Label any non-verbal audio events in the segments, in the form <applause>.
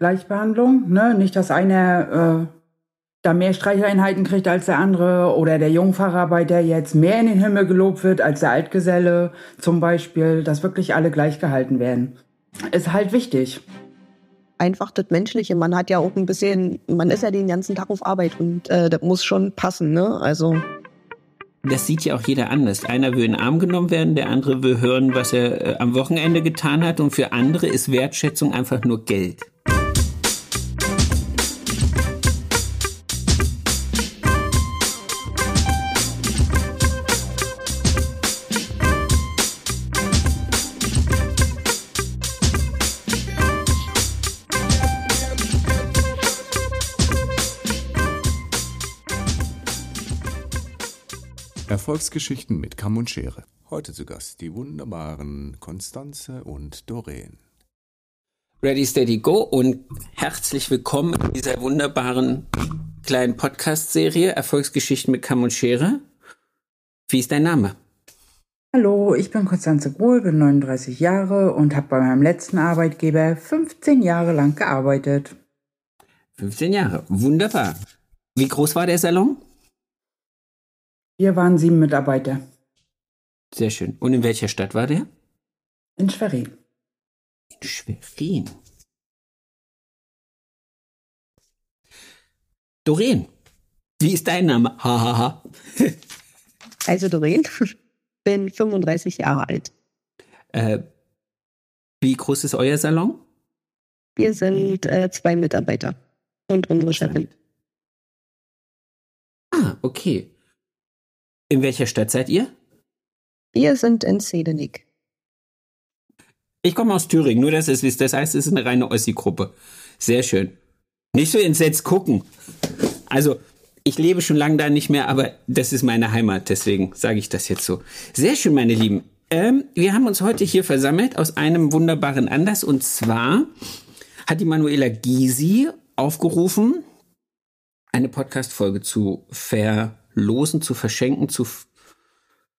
Gleichbehandlung, ne? Nicht, dass einer äh, da mehr Streicheinheiten kriegt als der andere oder der Jungfacharbeiter jetzt mehr in den Himmel gelobt wird als der Altgeselle zum Beispiel, dass wirklich alle gleich gehalten werden. Ist halt wichtig. Einfach das Menschliche. Man hat ja auch ein bisschen, man ist ja den ganzen Tag auf Arbeit und äh, das muss schon passen, ne? Also. Das sieht ja auch jeder anders. Einer will in den Arm genommen werden, der andere will hören, was er äh, am Wochenende getan hat und für andere ist Wertschätzung einfach nur Geld. Erfolgsgeschichten mit Kamm und Schere. Heute zu Gast die wunderbaren Konstanze und Doreen. Ready, steady, go und herzlich willkommen in dieser wunderbaren kleinen Podcast-Serie Erfolgsgeschichten mit Kamm und Schere. Wie ist dein Name? Hallo, ich bin Konstanze Grohl, bin 39 Jahre und habe bei meinem letzten Arbeitgeber 15 Jahre lang gearbeitet. 15 Jahre, wunderbar. Wie groß war der Salon? Wir waren sieben Mitarbeiter. Sehr schön. Und in welcher Stadt war der? In Schwerin. In Schwerin. Doreen, wie ist dein Name? Hahaha. also Doreen, <laughs> bin 35 Jahre alt. Äh, wie groß ist euer Salon? Wir sind äh, zwei Mitarbeiter und unsere Chefin. Ah, okay. In welcher Stadt seid ihr? Wir sind in Sedenik. Ich komme aus Thüringen, nur dass es wisst. Das heißt, es ist eine reine Ossi-Gruppe. Sehr schön. Nicht so entsetzt gucken. Also, ich lebe schon lange da nicht mehr, aber das ist meine Heimat, deswegen sage ich das jetzt so. Sehr schön, meine Lieben. Ähm, wir haben uns heute hier versammelt aus einem wunderbaren Anlass und zwar hat die Manuela Gysi aufgerufen, eine Podcast-Folge zu ver Losen zu verschenken, zu,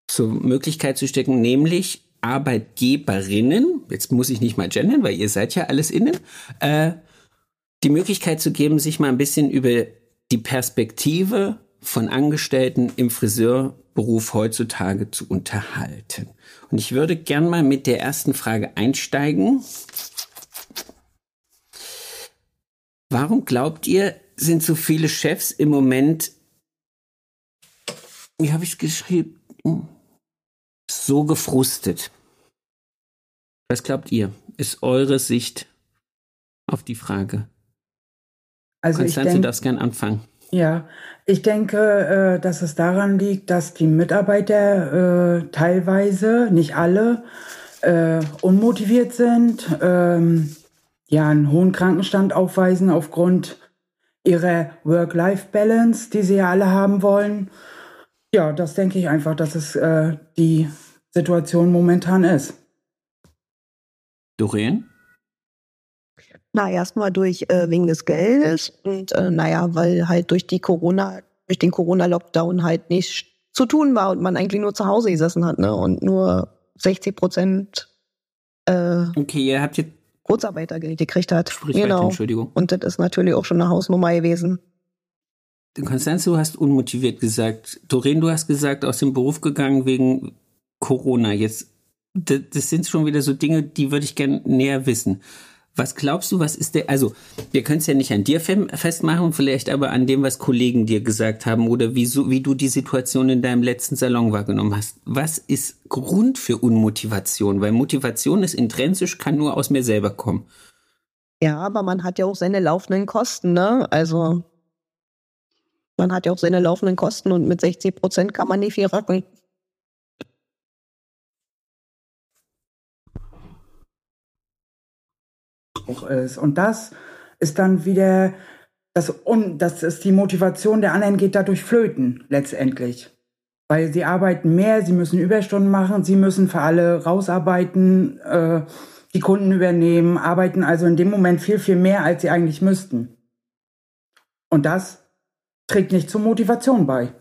zur Möglichkeit zu stecken, nämlich Arbeitgeberinnen, jetzt muss ich nicht mal gendern, weil ihr seid ja alles innen, äh, die Möglichkeit zu geben, sich mal ein bisschen über die Perspektive von Angestellten im Friseurberuf heutzutage zu unterhalten. Und ich würde gern mal mit der ersten Frage einsteigen. Warum glaubt ihr, sind so viele Chefs im Moment wie habe ich es geschrieben? So gefrustet. Was glaubt ihr? Ist eure Sicht auf die Frage? Also Konstanze, denk, du darfst gern anfangen. Ja, ich denke, äh, dass es daran liegt, dass die Mitarbeiter äh, teilweise, nicht alle, äh, unmotiviert sind, ähm, ja, einen hohen Krankenstand aufweisen aufgrund ihrer Work-Life-Balance, die sie ja alle haben wollen. Ja, das denke ich einfach, dass es äh, die Situation momentan ist. Doreen? Na, erstmal durch äh, wegen des Geldes und äh, naja, weil halt durch die Corona, durch den Corona-Lockdown halt nichts zu tun war und man eigentlich nur zu Hause gesessen hat, ne? Und nur 60 Prozent äh, Okay, ihr habt jetzt Kurzarbeitergeld gekriegt hat. Sprich genau. Entschuldigung. Und das ist natürlich auch schon eine Hausnummer gewesen. Konstanz, du hast unmotiviert gesagt. Doreen, du hast gesagt, aus dem Beruf gegangen wegen Corona. Jetzt, das sind schon wieder so Dinge, die würde ich gerne näher wissen. Was glaubst du, was ist der, also, wir können es ja nicht an dir festmachen, vielleicht aber an dem, was Kollegen dir gesagt haben oder wie, so, wie du die Situation in deinem letzten Salon wahrgenommen hast. Was ist Grund für Unmotivation? Weil Motivation ist intrinsisch, kann nur aus mir selber kommen. Ja, aber man hat ja auch seine laufenden Kosten, ne? Also, man hat ja auch seine laufenden Kosten und mit 60 Prozent kann man nicht viel rocken. Und das ist dann wieder, das, und das ist die Motivation der anderen geht dadurch flöten, letztendlich. Weil sie arbeiten mehr, sie müssen Überstunden machen, sie müssen für alle rausarbeiten, äh, die Kunden übernehmen, arbeiten also in dem Moment viel, viel mehr, als sie eigentlich müssten. Und das trägt nicht zur Motivation bei.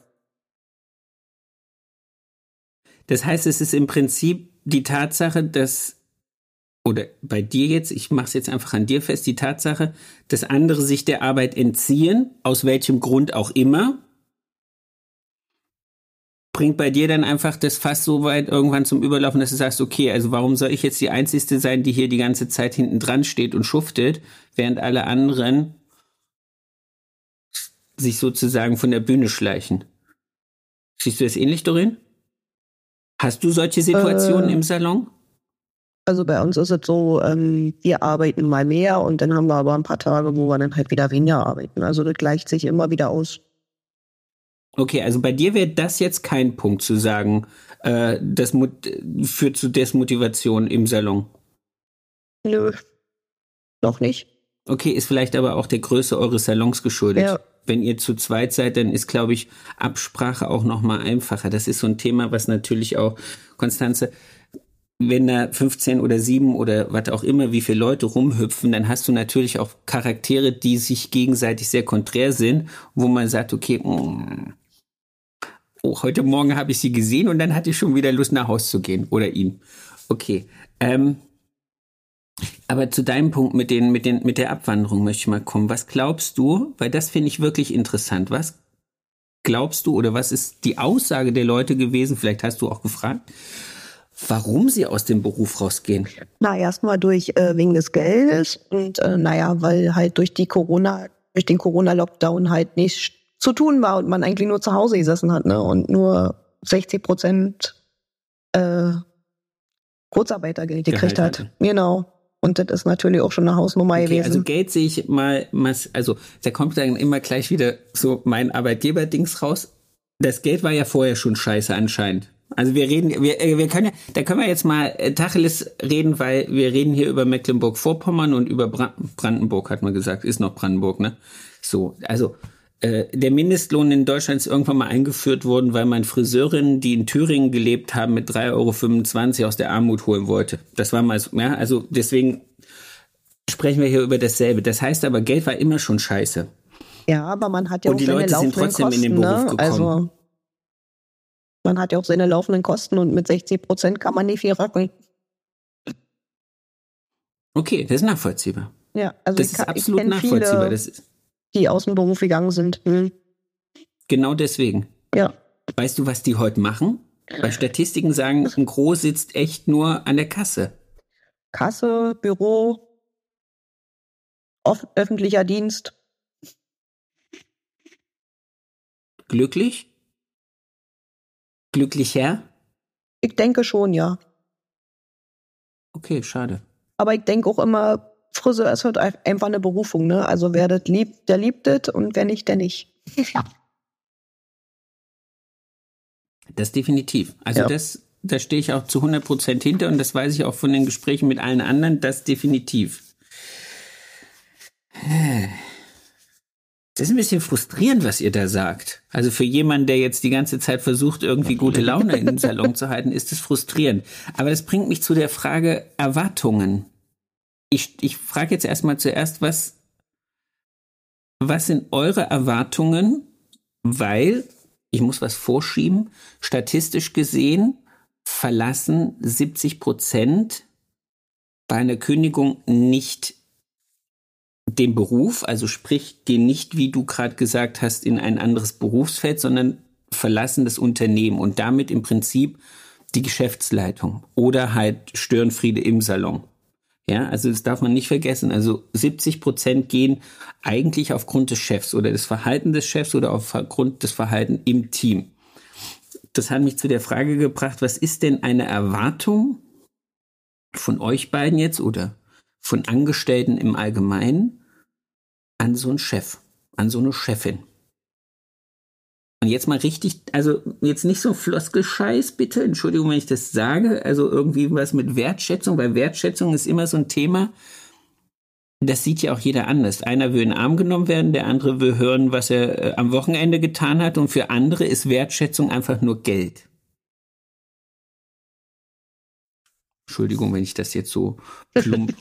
Das heißt, es ist im Prinzip die Tatsache, dass oder bei dir jetzt, ich mache es jetzt einfach an dir fest, die Tatsache, dass andere sich der Arbeit entziehen, aus welchem Grund auch immer, bringt bei dir dann einfach das fast so weit irgendwann zum Überlaufen, dass du sagst, okay, also warum soll ich jetzt die Einzige sein, die hier die ganze Zeit hinten dran steht und schuftet, während alle anderen sich sozusagen von der Bühne schleichen. Siehst du das ähnlich, Dorin? Hast du solche Situationen äh, im Salon? Also bei uns ist es so, ähm, wir arbeiten mal mehr und dann haben wir aber ein paar Tage, wo wir dann halt wieder weniger arbeiten. Also das gleicht sich immer wieder aus. Okay, also bei dir wäre das jetzt kein Punkt zu sagen, äh, das führt zu Desmotivation im Salon. Nö, noch nicht. Okay, ist vielleicht aber auch der Größe eures Salons geschuldet. Ja. Wenn ihr zu zweit seid, dann ist, glaube ich, Absprache auch noch mal einfacher. Das ist so ein Thema, was natürlich auch, Konstanze, wenn da 15 oder 7 oder was auch immer, wie viele Leute rumhüpfen, dann hast du natürlich auch Charaktere, die sich gegenseitig sehr konträr sind, wo man sagt, okay, mm, oh, heute Morgen habe ich sie gesehen und dann hatte ich schon wieder Lust nach Haus zu gehen oder ihn. Okay. Ähm, aber zu deinem Punkt mit, den, mit, den, mit der Abwanderung möchte ich mal kommen. Was glaubst du, weil das finde ich wirklich interessant, was glaubst du oder was ist die Aussage der Leute gewesen, vielleicht hast du auch gefragt, warum sie aus dem Beruf rausgehen? Na, erstmal durch äh, wegen des Geldes und äh, naja, weil halt durch die Corona, durch den Corona-Lockdown halt nicht zu tun war und man eigentlich nur zu Hause gesessen hat, ne? Und nur 60 Prozent äh, Kurzarbeitergeld gekriegt hat. Genau. Und das ist natürlich auch schon eine Hausnummer okay, gewesen. Also Geld sehe ich mal, also da kommt dann immer gleich wieder so mein Arbeitgeberdings raus. Das Geld war ja vorher schon scheiße anscheinend. Also wir reden, wir, äh, wir können ja, da können wir jetzt mal äh, Tacheles reden, weil wir reden hier über Mecklenburg-Vorpommern und über Brandenburg, hat man gesagt, ist noch Brandenburg, ne? So, also der Mindestlohn in Deutschland ist irgendwann mal eingeführt worden, weil man Friseurinnen, die in Thüringen gelebt haben, mit 3,25 Euro aus der Armut holen wollte. Das war mal so, ja, also deswegen sprechen wir hier über dasselbe. Das heißt aber, Geld war immer schon scheiße. Ja, aber man hat ja Und auch die seine Leute sind trotzdem Kosten, in den Beruf ne? gekommen. Also man hat ja auch seine laufenden Kosten und mit 60 Prozent kann man nicht viel rackeln. Okay, das ist nachvollziehbar. Ja, also das ist absolut nachvollziehbar. Viele, das ist die aus dem Beruf gegangen sind. Hm. Genau deswegen. Ja. Weißt du, was die heute machen? Bei Statistiken sagen, ein Gros sitzt echt nur an der Kasse. Kasse, Büro, öffentlicher Dienst. Glücklich? Glücklicher? Ich denke schon, ja. Okay, schade. Aber ich denke auch immer, Friseur ist halt einfach eine Berufung, ne? Also wer das liebt, der liebt es und wer nicht, der nicht. Ja. Das definitiv. Also ja. das, da stehe ich auch zu 100 Prozent hinter und das weiß ich auch von den Gesprächen mit allen anderen, das definitiv. Das ist ein bisschen frustrierend, was ihr da sagt. Also für jemanden, der jetzt die ganze Zeit versucht, irgendwie gute Laune in den <laughs> Salon zu halten, ist es frustrierend. Aber das bringt mich zu der Frage Erwartungen ich, ich frage jetzt erstmal zuerst, was, was sind eure Erwartungen? Weil, ich muss was vorschieben, statistisch gesehen verlassen 70 Prozent bei einer Kündigung nicht den Beruf, also sprich, gehen nicht, wie du gerade gesagt hast, in ein anderes Berufsfeld, sondern verlassen das Unternehmen und damit im Prinzip die Geschäftsleitung oder halt Störenfriede im Salon. Ja, also das darf man nicht vergessen. Also 70 Prozent gehen eigentlich aufgrund des Chefs oder des Verhaltens des Chefs oder aufgrund des Verhaltens im Team. Das hat mich zu der Frage gebracht, was ist denn eine Erwartung von euch beiden jetzt oder von Angestellten im Allgemeinen an so einen Chef, an so eine Chefin? Und jetzt mal richtig, also jetzt nicht so Floskelscheiß, bitte, Entschuldigung, wenn ich das sage, also irgendwie was mit Wertschätzung, weil Wertschätzung ist immer so ein Thema, das sieht ja auch jeder anders. Einer will in den Arm genommen werden, der andere will hören, was er äh, am Wochenende getan hat und für andere ist Wertschätzung einfach nur Geld. Entschuldigung, wenn ich das jetzt so plump.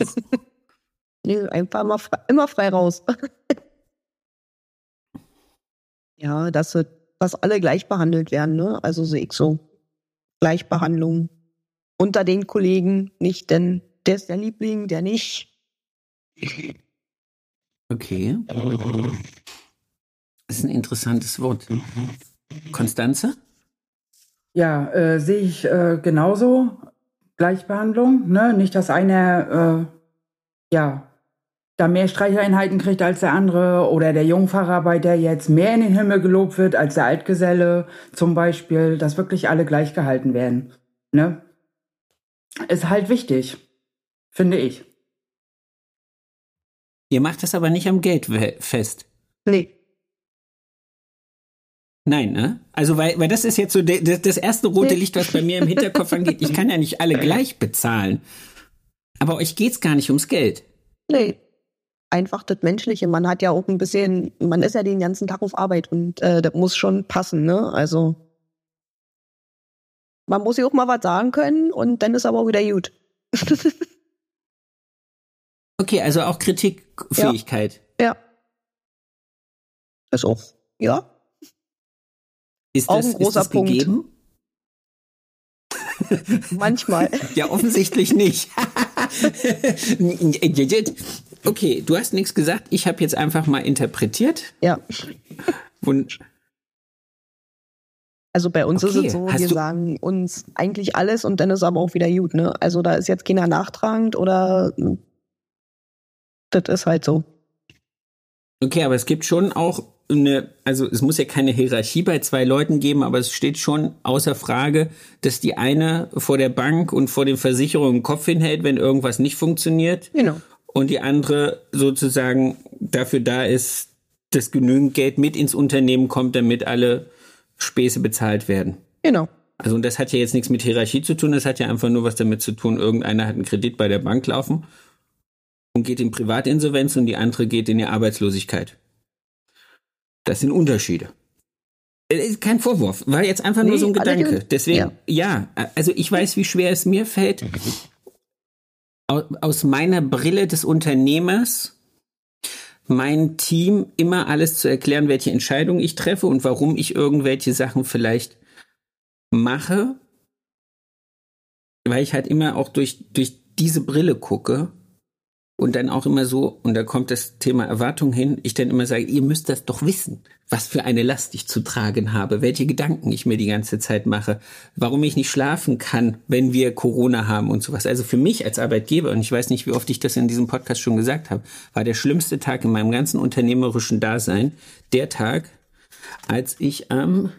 <laughs> nee, einfach immer immer frei raus. <laughs> ja, das wird dass alle gleich behandelt werden. Ne? Also sehe ich so. Gleichbehandlung unter den Kollegen, nicht denn der ist der Liebling, der nicht. Okay. Das ist ein interessantes Wort. Konstanze? Ja, äh, sehe ich äh, genauso. Gleichbehandlung, ne? Nicht, dass einer äh, ja da mehr Streicheinheiten kriegt als der andere oder der Jungfacharbeiter jetzt mehr in den Himmel gelobt wird als der Altgeselle zum Beispiel, dass wirklich alle gleich gehalten werden. Ne? Ist halt wichtig, finde ich. Ihr macht das aber nicht am Geld fest. Nee. Nein, ne? Also, weil, weil das ist jetzt so de, das erste rote Licht, was bei mir im Hinterkopf angeht. <laughs> Ich kann ja nicht alle gleich bezahlen. Aber euch geht's gar nicht ums Geld. Nee. Einfach das Menschliche. Man hat ja auch ein bisschen, man ist ja den ganzen Tag auf Arbeit und äh, das muss schon passen, ne? Also. Man muss ja auch mal was sagen können und dann ist aber auch wieder gut. <laughs> okay, also auch Kritikfähigkeit. Ja. ja. Ist auch, ja. Ist das, auch ein großer das Punkt. gegeben? Manchmal. <laughs> ja, offensichtlich nicht. <laughs> okay, du hast nichts gesagt. Ich habe jetzt einfach mal interpretiert. Ja. Und also bei uns Okay. ist es so, Hast wir sagen uns eigentlich alles und dann ist aber auch wieder gut, ne? Also da ist jetzt keiner nachtragend oder das ist halt so. Okay, aber es gibt schon auch eine, also es muss ja keine Hierarchie bei zwei Leuten geben, aber es steht schon außer Frage, dass die eine vor der Bank und vor den Versicherungen den Kopf hinhält, wenn irgendwas nicht funktioniert Genau. Und die andere sozusagen dafür da ist, dass genügend Geld mit ins Unternehmen kommt, damit alle Späße bezahlt werden. Genau. Also und das hat ja jetzt nichts mit Hierarchie zu tun, das hat ja einfach nur was damit zu tun, irgendeiner hat einen Kredit bei der Bank laufen und geht in Privatinsolvenz und die andere geht in die Arbeitslosigkeit. Das sind Unterschiede. Äh, ist Kein Vorwurf, war jetzt einfach nur Nee, so ein Gedanke. Deswegen, ja. also ich weiß, wie schwer es mir fällt, au- aus meiner Brille des Unternehmers mein Team immer alles zu erklären, welche Entscheidungen ich treffe und warum ich irgendwelche Sachen vielleicht mache, weil ich halt immer auch durch, durch diese Brille gucke und dann auch immer so, und da kommt das Thema Erwartung hin, ich dann immer sage, ihr müsst das doch wissen, was für eine Last ich zu tragen habe, welche Gedanken ich mir die ganze Zeit mache, warum ich nicht schlafen kann, wenn wir Corona haben und sowas. Also für mich als Arbeitgeber, und ich weiß nicht, wie oft ich das in diesem Podcast schon gesagt habe, war der schlimmste Tag in meinem ganzen unternehmerischen Dasein der Tag, als ich am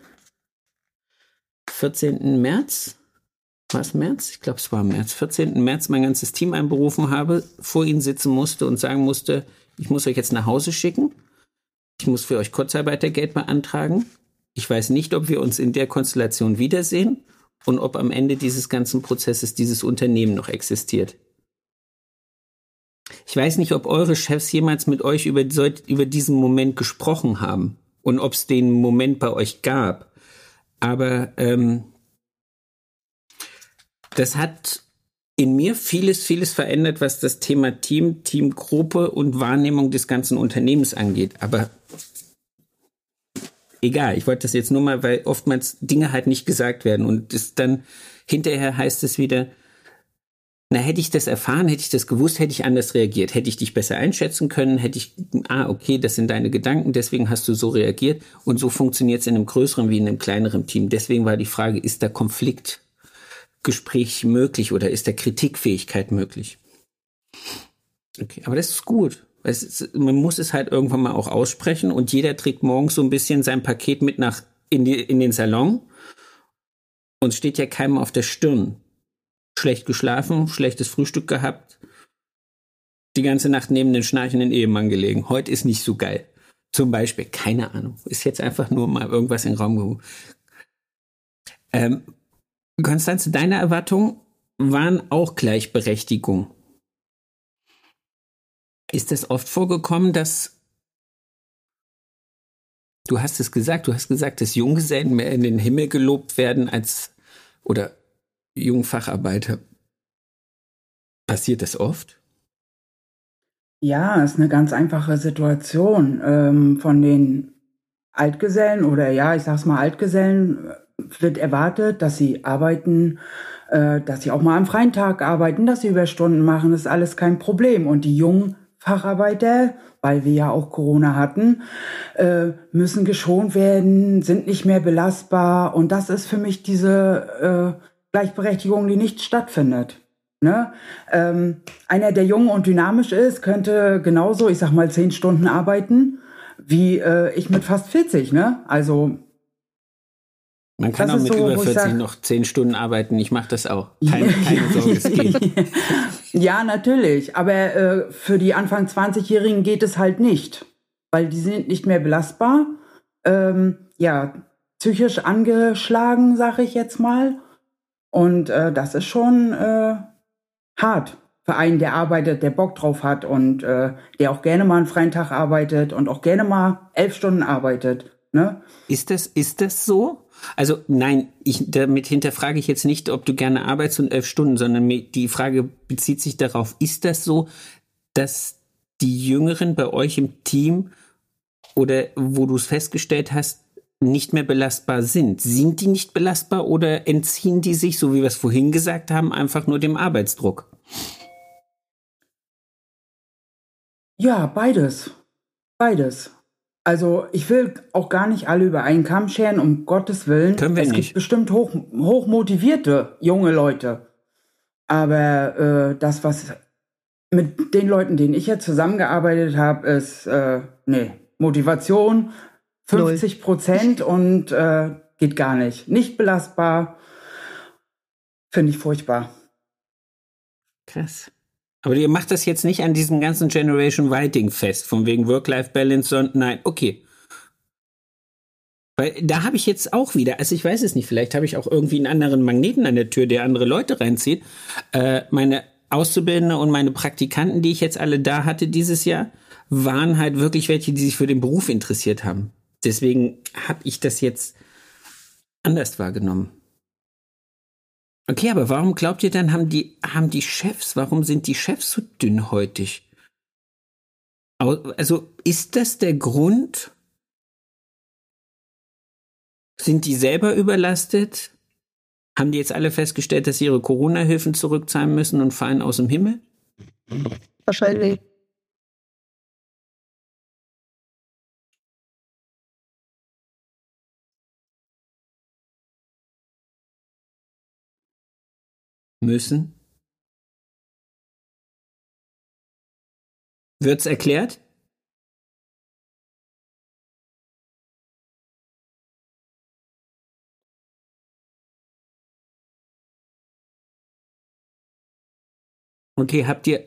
14. März, war es März? Ich glaube, es war März. 14. März mein ganzes Team einberufen habe, vor ihnen sitzen musste und sagen musste, ich muss euch jetzt nach Hause schicken. Ich muss für euch Kurzarbeitergeld beantragen. Ich weiß nicht, ob wir uns in der Konstellation wiedersehen und ob am Ende dieses ganzen Prozesses dieses Unternehmen noch existiert. Ich weiß nicht, ob eure Chefs jemals mit euch über, über diesen Moment gesprochen haben und ob es den Moment bei euch gab. Aber ähm, das hat in mir vieles, vieles verändert, was das Thema Team, Teamgruppe und Wahrnehmung des ganzen Unternehmens angeht. Aber egal, ich wollte das jetzt nur mal, weil oftmals Dinge halt nicht gesagt werden und es dann hinterher heißt es wieder, na, hätte ich das erfahren, hätte ich das gewusst, hätte ich anders reagiert, hätte ich dich besser einschätzen können, hätte ich, ah, okay, das sind deine Gedanken, deswegen hast du so reagiert und so funktioniert es in einem größeren wie in einem kleineren Team. Deswegen war die Frage, ist da Konflikt? Gespräch möglich oder ist der Kritikfähigkeit möglich? Okay, aber das ist gut. Ist, man muss es halt irgendwann mal auch aussprechen und jeder trägt morgens so ein bisschen sein Paket mit nach in, die, in den Salon und steht ja keinem auf der Stirn. Schlecht geschlafen, schlechtes Frühstück gehabt, die ganze Nacht neben den schnarchenden Ehemann gelegen. Heute ist nicht so geil. Zum Beispiel, keine Ahnung, ist jetzt einfach nur mal irgendwas in den Raum gehoben. Ähm, Konstanze, deine Erwartungen waren auch Gleichberechtigung. Ist es oft vorgekommen, dass du hast es gesagt, du hast gesagt, dass Junggesellen mehr in den Himmel gelobt werden als oder Jungfacharbeiter. Passiert das oft? Ja, ist eine ganz einfache Situation. Ähm, von den Altgesellen oder ja, ich sag's mal Altgesellen wird erwartet, dass sie arbeiten, äh, dass sie auch mal am freien Tag arbeiten, dass sie Überstunden machen, ist alles kein Problem. Und die jungen Facharbeiter, weil wir ja auch Corona hatten, äh, müssen geschont werden, sind nicht mehr belastbar. Und das ist für mich diese äh, Gleichberechtigung, die nicht stattfindet. Ne? Ähm, einer, der jung und dynamisch ist, könnte genauso, ich sag mal, zehn Stunden arbeiten, wie äh, ich mit fast 40. Ne? Also man kann das auch mit so, über 40 sag, noch 10 Stunden arbeiten. Ich mache das auch. Keine, <laughs> keine Sorge, es geht. <laughs> ja, natürlich. Aber äh, für die Anfang 20-Jährigen geht es halt nicht. Weil die sind nicht mehr belastbar. Ähm, ja, psychisch angeschlagen, sag ich jetzt mal. Und äh, das ist schon äh, hart für einen, der arbeitet, der Bock drauf hat und äh, der auch gerne mal einen freien Tag arbeitet und auch gerne mal elf Stunden arbeitet. Ne? Ist das, ist das so? Also nein, ich, damit hinterfrage ich jetzt nicht, ob du gerne arbeitest und elf Stunden, sondern die Frage bezieht sich darauf, ist das so, dass die Jüngeren bei euch im Team oder wo du es festgestellt hast, nicht mehr belastbar sind. Sind die nicht belastbar oder entziehen die sich, so wie wir es vorhin gesagt haben, einfach nur dem Arbeitsdruck? Ja, beides. Beides. Also ich will auch gar nicht alle über einen Kamm scheren, um Gottes Willen. Können wir es nicht. gibt bestimmt hoch, hoch motivierte junge Leute. Aber äh, das, was mit den Leuten, denen ich jetzt zusammengearbeitet habe, ist äh, nee, Motivation 50 Prozent und äh, geht gar nicht. Nicht belastbar. Finde ich furchtbar. Krass. Aber ihr macht das jetzt nicht an diesem ganzen Generation Writing fest, von wegen Work-Life-Balance, sondern nein, okay. Weil da habe ich jetzt auch wieder, also ich weiß es nicht, vielleicht habe ich auch irgendwie einen anderen Magneten an der Tür, der andere Leute reinzieht. Äh, meine Auszubildende und meine Praktikanten, die ich jetzt alle da hatte dieses Jahr, waren halt wirklich welche, die sich für den Beruf interessiert haben. Deswegen habe ich das jetzt anders wahrgenommen. Okay, aber warum glaubt ihr dann, haben die, haben die Chefs, warum sind die Chefs so dünnhäutig? Also ist das der Grund? Sind die selber überlastet? Haben die jetzt alle festgestellt, dass sie ihre Corona-Hilfen zurückzahlen müssen und fallen aus dem Himmel? Wahrscheinlich. Müssen? Wird's erklärt? Okay, habt ihr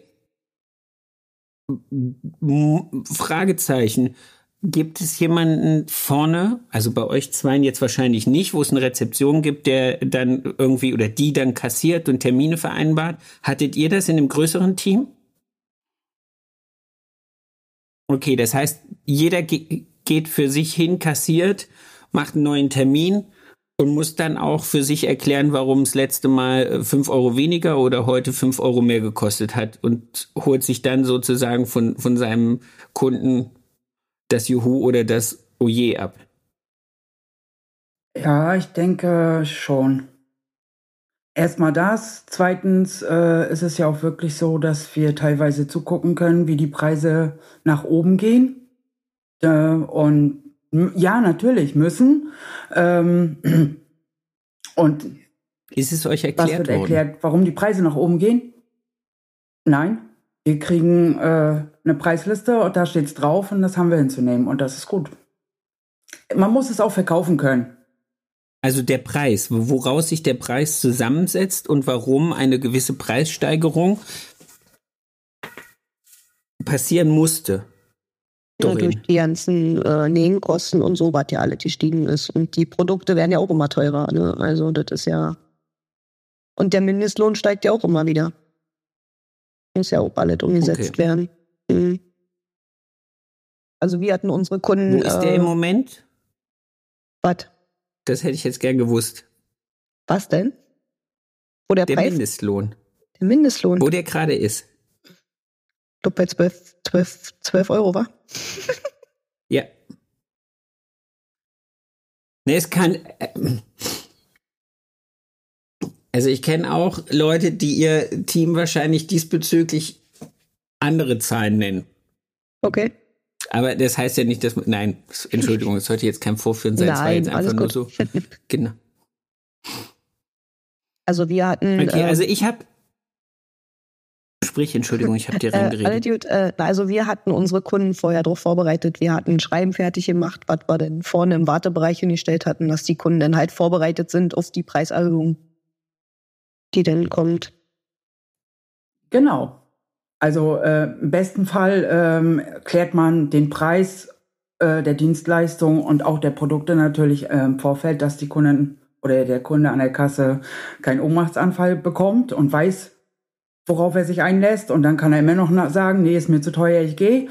Fragezeichen? Gibt es jemanden vorne, also bei euch zweien jetzt wahrscheinlich nicht, wo es eine Rezeption gibt, der dann irgendwie oder die dann kassiert und Termine vereinbart? Hattet ihr das in einem größeren Team? Okay, das heißt, jeder ge geht für sich hin, kassiert, macht einen neuen Termin und muss dann auch für sich erklären, warum es letzte Mal äh, fünf Euro weniger oder heute fünf Euro mehr gekostet hat und holt sich dann sozusagen von, von seinem Kunden das Juhu oder das Oje ab? Ja, ich denke schon. Erstmal das. Zweitens äh, ist es ja auch wirklich so, dass wir teilweise zugucken können, wie die Preise nach oben gehen. Äh, und ja, natürlich müssen. Ähm, <clears throat> und ist es euch erklärt was wird worden? erklärt, warum die Preise nach oben gehen? Nein. Wir kriegen äh, eine Preisliste und da steht's drauf und das haben wir hinzunehmen und das ist gut. Man muss es auch verkaufen können. Also der Preis, woraus sich der Preis zusammensetzt und warum eine gewisse Preissteigerung passieren musste. Ja, durch die ganzen äh, Nebenkosten und so, was ja alle gestiegen ist. Und die Produkte werden ja auch immer teurer. Ne? Also das ist ja. Und der Mindestlohn steigt ja auch immer wieder. Muss ja auch bald umgesetzt okay. werden. Mhm. Also wir hatten unsere Kunden. Wo ist der äh, im Moment? Was? Das hätte ich jetzt gern gewusst. Was denn? Wo der, der Preis? Mindestlohn. Der Mindestlohn. Wo der gerade ist. Ich glaube bei 12, 12, 12 Euro, war? ja. Nee, es kann. Äh, Also ich kenne auch Leute, die ihr Team wahrscheinlich diesbezüglich andere Zahlen nennen. Okay. Aber das heißt ja nicht, dass man, nein, Entschuldigung, es sollte jetzt kein Vorführen sein, es war Nein, jetzt alles einfach nur gut. so. Genau. Also wir hatten. Okay, äh, also ich habe Sprich, Entschuldigung, ich habe dir <laughs> Äh, reingeredet. äh, also wir hatten unsere Kunden vorher darauf vorbereitet. Wir hatten ein Schreiben fertig gemacht, was wir denn vorne im Wartebereich hingestellt hatten, dass die Kunden dann halt vorbereitet sind auf die Preiserhöhung, die dann kommt. Genau. Also äh, im besten Fall ähm, klärt man den Preis äh, der Dienstleistung und auch der Produkte natürlich äh, im Vorfeld, dass die Kunden oder der Kunde an der Kasse keinen Ohnmachtsanfall bekommt und weiß, worauf er sich einlässt. Und dann kann er immer noch sagen, nee, ist mir zu teuer, ich gehe.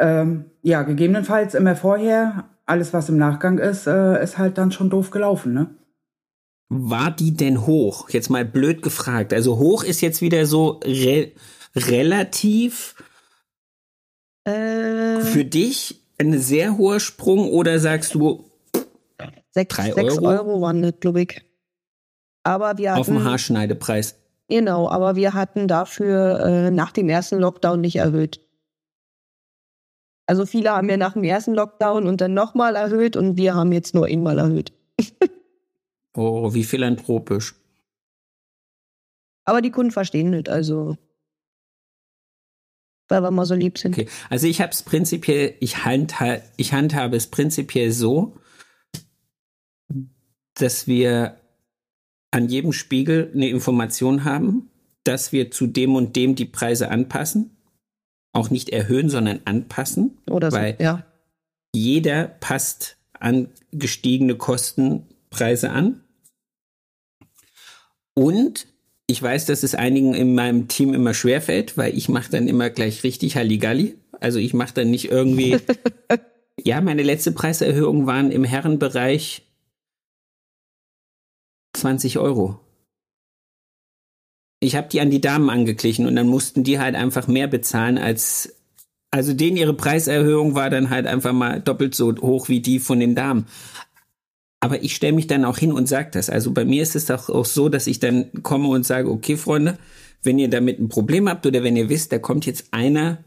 Ähm, ja, gegebenenfalls immer vorher. Alles, was im Nachgang ist, äh, ist halt dann schon doof gelaufen, ne? War die denn hoch? Jetzt mal blöd gefragt. Also hoch ist jetzt wieder so re relativ Äh, für dich ein sehr hoher Sprung oder sagst du sechs, drei sechs Euro? Euro? waren das, glaube ich. Aber wir auf dem hatten, Haarschneidepreis? genau, aber wir hatten dafür äh, nach dem ersten Lockdown nicht erhöht. Also viele haben ja nach dem ersten Lockdown und dann nochmal erhöht und wir haben jetzt nur einmal erhöht. Oh, wie philanthropisch. Aber die Kunden verstehen das, also. Weil wir mal so lieb sind. Okay, also ich habe es prinzipiell, ich, handha ich handhabe es prinzipiell so, dass wir an jedem Spiegel eine Information haben, dass wir zu dem und dem die Preise anpassen. Auch nicht erhöhen, sondern anpassen. Oder so. Weil Ja. jeder passt an gestiegene Kostenpreise an. Und ich weiß, dass es einigen in meinem Team immer schwerfällt, weil ich mache dann immer gleich richtig Halligalli. Also ich mache dann nicht irgendwie. <laughs> ja, meine letzte Preiserhöhung waren im Herrenbereich 20 Euro. Ich habe die an die Damen angeglichen und dann mussten die halt einfach mehr bezahlen als also denen ihre Preiserhöhung war dann halt einfach mal doppelt so hoch wie die von den Damen. Aber ich stelle mich dann auch hin und sage das. Also bei mir ist es doch auch so, dass ich dann komme und sage, okay, Freunde, wenn ihr damit ein Problem habt oder wenn ihr wisst, da kommt jetzt einer,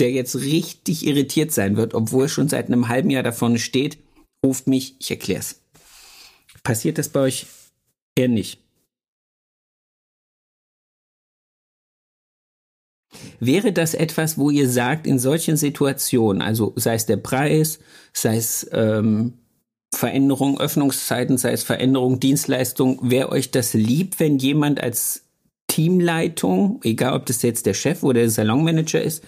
der jetzt richtig irritiert sein wird, obwohl er schon seit einem halben Jahr da vorne steht, ruft mich, ich erklär's. Passiert das bei euch eher nicht? Wäre das etwas, wo ihr sagt, in solchen Situationen, also sei es der Preis, sei es ähm, Veränderung Öffnungszeiten, sei es Veränderung Dienstleistung, wäre euch das lieb, wenn jemand als Teamleitung, egal ob das jetzt der Chef oder der Salonmanager ist,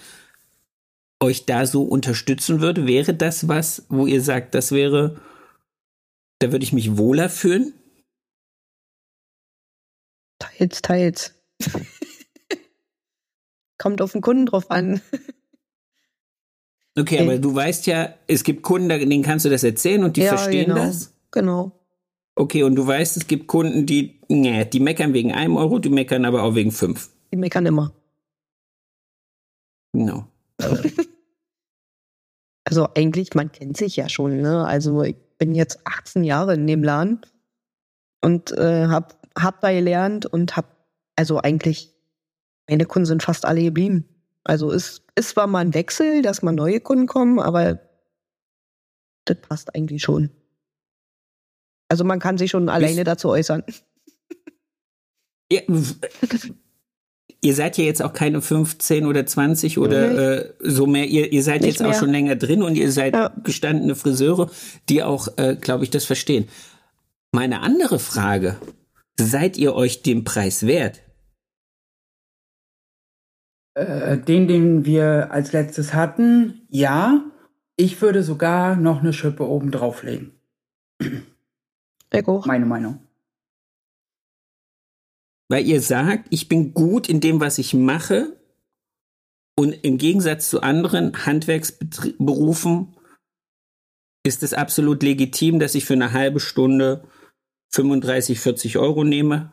euch da so unterstützen würde? Wäre das was, wo ihr sagt, das wäre, da würde ich mich wohler fühlen? Teils, teils. <laughs> Kommt auf den Kunden drauf an. Okay, Äh. aber du weißt ja, es gibt Kunden, denen kannst du das erzählen und die ja, verstehen genau. das. Genau. Okay, und du weißt, es gibt Kunden, die, nee, die meckern wegen einem Euro, die meckern aber auch wegen fünf. Die meckern immer. Genau. <laughs> Also eigentlich, man kennt sich ja schon, ne? Also ich bin jetzt 18 Jahre in dem Laden und äh, hab, hab da gelernt und hab, also eigentlich, meine Kunden sind fast alle geblieben. Also es ist zwar mal ein Wechsel, dass mal neue Kunden kommen, aber das passt eigentlich schon. Also man kann sich schon alleine dazu äußern. Ihr, ihr seid ja jetzt auch keine 15 oder 20 oder äh, so mehr. Ihr, ihr seid Nicht jetzt auch mehr. schon länger drin und ihr seid Ja. gestandene Friseure, die auch, äh, glaube ich, das verstehen. Meine andere Frage, seid ihr euch dem Preis wert? Äh, den, den wir als letztes hatten, ja. Ich würde sogar noch eine Schippe oben drauflegen. Auch. Meine Meinung. Weil ihr sagt, ich bin gut in dem, was ich mache. Und im Gegensatz zu anderen Handwerksberufen ist es absolut legitim, dass ich für eine halbe Stunde 35, 40 Euro nehme.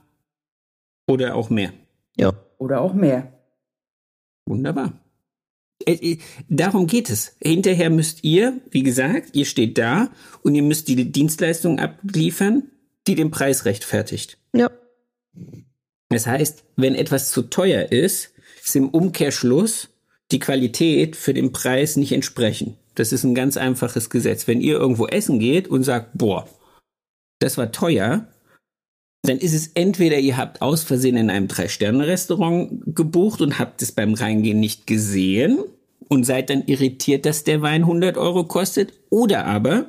Oder auch mehr. Ja. Oder auch mehr. Wunderbar. Äh, äh, Darum geht es. Hinterher müsst ihr, wie gesagt, ihr steht da und ihr müsst die Dienstleistung abliefern, die den Preis rechtfertigt. Ja. Das heißt, wenn etwas zu teuer ist, ist im Umkehrschluss die Qualität für den Preis nicht entsprechen. Das ist ein ganz einfaches Gesetz. Wenn ihr irgendwo essen geht und sagt, boah, das war teuer, dann ist es entweder ihr habt aus Versehen in einem Drei-Sterne-Restaurant gebucht und habt es beim Reingehen nicht gesehen und seid dann irritiert, dass der Wein 100 Euro kostet, oder aber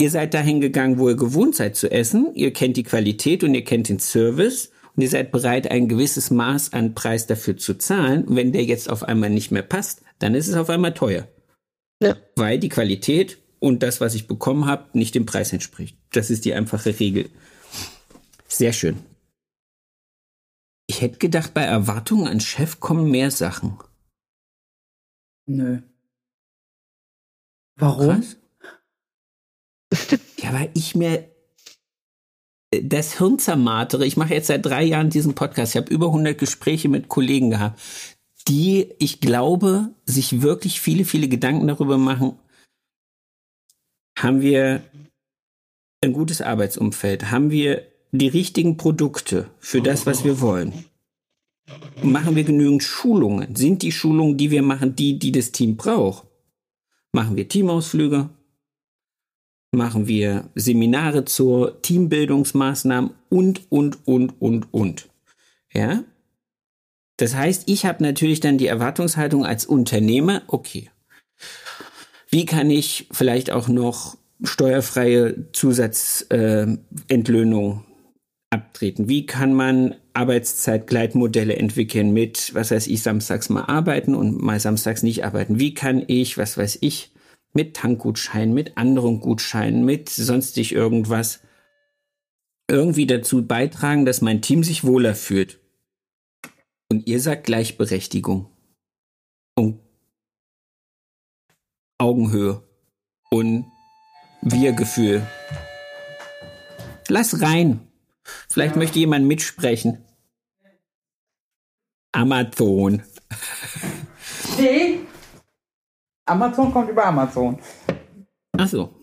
ihr seid dahin gegangen, wo ihr gewohnt seid zu essen, ihr kennt die Qualität und ihr kennt den Service und ihr seid bereit, ein gewisses Maß an Preis dafür zu zahlen. Und wenn der jetzt auf einmal nicht mehr passt, dann ist es auf einmal teuer. Ja. Weil die Qualität und das, was ich bekommen habe, nicht dem Preis entspricht. Das ist die einfache Regel. Sehr schön. Ich hätte gedacht, bei Erwartungen an Chef kommen mehr Sachen. Nö. Warum? Krass. Ja, weil ich mir äh, das Hirn zermartere. Ich mache jetzt seit drei Jahren diesen Podcast. Ich habe über 100 Gespräche mit Kollegen gehabt, die, ich glaube, sich wirklich viele, viele Gedanken darüber machen, haben wir ein gutes Arbeitsumfeld? Haben wir die richtigen Produkte für das, was wir wollen? Machen wir genügend Schulungen? Sind die Schulungen, die wir machen, die, die das Team braucht? Machen wir Teamausflüge? Machen wir Seminare zur Teambildungsmaßnahmen und, und, und, und, und. Ja? Das heißt, ich habe natürlich dann die Erwartungshaltung als Unternehmer, okay, wie kann ich vielleicht auch noch steuerfreie Zusatzentlöhnung äh, abtreten? Wie kann man Arbeitszeitgleitmodelle entwickeln mit, was weiß ich, samstags mal arbeiten und mal samstags nicht arbeiten? Wie kann ich, was weiß ich, mit Tankgutscheinen, mit anderen Gutscheinen, mit sonstig irgendwas irgendwie dazu beitragen, dass mein Team sich wohler fühlt? Und ihr sagt Gleichberechtigung und Augenhöhe und Wir-Gefühl. Lass rein. Vielleicht ja. möchte jemand mitsprechen. Amazon. <laughs> Nee. Amazon kommt über Amazon. Ach so.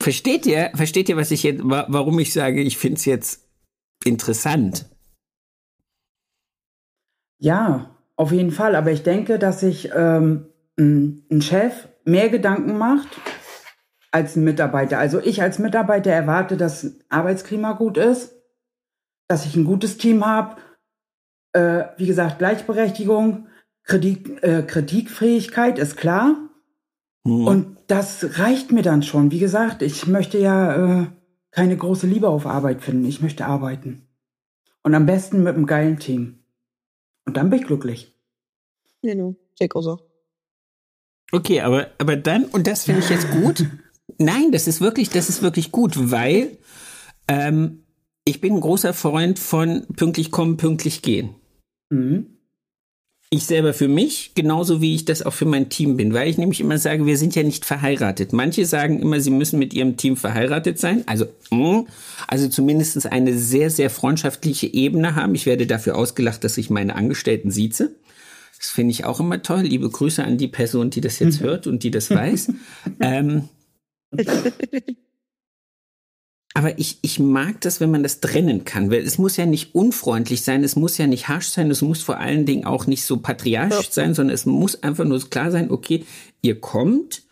Versteht ihr, versteht ihr, was ich jetzt, warum ich sage, ich finde es jetzt interessant? Ja, auf jeden Fall. Aber ich denke, dass sich ähm, ein Chef mehr Gedanken macht als ein Mitarbeiter. Also ich als Mitarbeiter erwarte, dass Arbeitsklima gut ist, dass ich ein gutes Team habe. Äh, wie gesagt, Gleichberechtigung, Kritik, äh, Kritikfähigkeit ist klar. Mhm. Und das reicht mir dann schon. Wie gesagt, ich möchte ja äh, keine große Liebe auf Arbeit finden. Ich möchte arbeiten. Und am besten mit einem geilen Team. Und dann bin ich glücklich. Genau, check also. Okay, aber, aber dann, und das finde ich jetzt gut, <laughs> Nein, das ist wirklich, das ist wirklich gut, weil ähm, ich bin ein großer Freund von pünktlich kommen, pünktlich gehen. Mhm. Ich selber für mich, genauso wie ich das auch für mein Team bin, weil ich nämlich immer sage, wir sind ja nicht verheiratet. Manche sagen immer, sie müssen mit ihrem Team verheiratet sein, also, mm, also zumindest eine sehr, sehr freundschaftliche Ebene haben. Ich werde dafür ausgelacht, dass ich meine Angestellten sieze. Das finde ich auch immer toll. Liebe Grüße an die Person, die das jetzt <laughs> hört und die das weiß. ähm, <laughs> aber ich, ich mag das, wenn man das trennen kann, weil es muss ja nicht unfreundlich sein, es muss ja nicht harsch sein, es muss vor allen Dingen auch nicht so patriarchisch sein, sondern es muss einfach nur klar sein, okay, ihr kommt,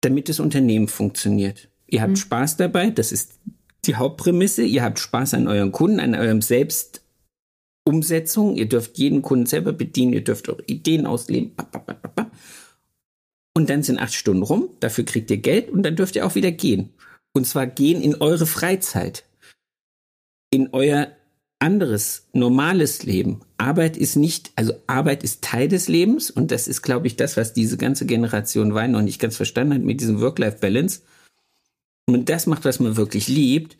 damit das Unternehmen funktioniert. Ihr habt mhm. Spaß dabei, das ist die Hauptprämisse, ihr habt Spaß an euren Kunden, an eurem Selbstumsetzung, ihr dürft jeden Kunden selber bedienen, ihr dürft eure Ideen ausleben. Und dann sind acht Stunden rum, dafür kriegt ihr Geld und dann dürft ihr auch wieder gehen. Und zwar gehen in eure Freizeit. In euer anderes, normales Leben. Arbeit ist nicht, also Arbeit ist Teil des Lebens und das ist, glaube ich, das, was diese ganze Generation Wein noch nicht ganz verstanden hat mit diesem Work-Life-Balance. Und das macht, was man wirklich liebt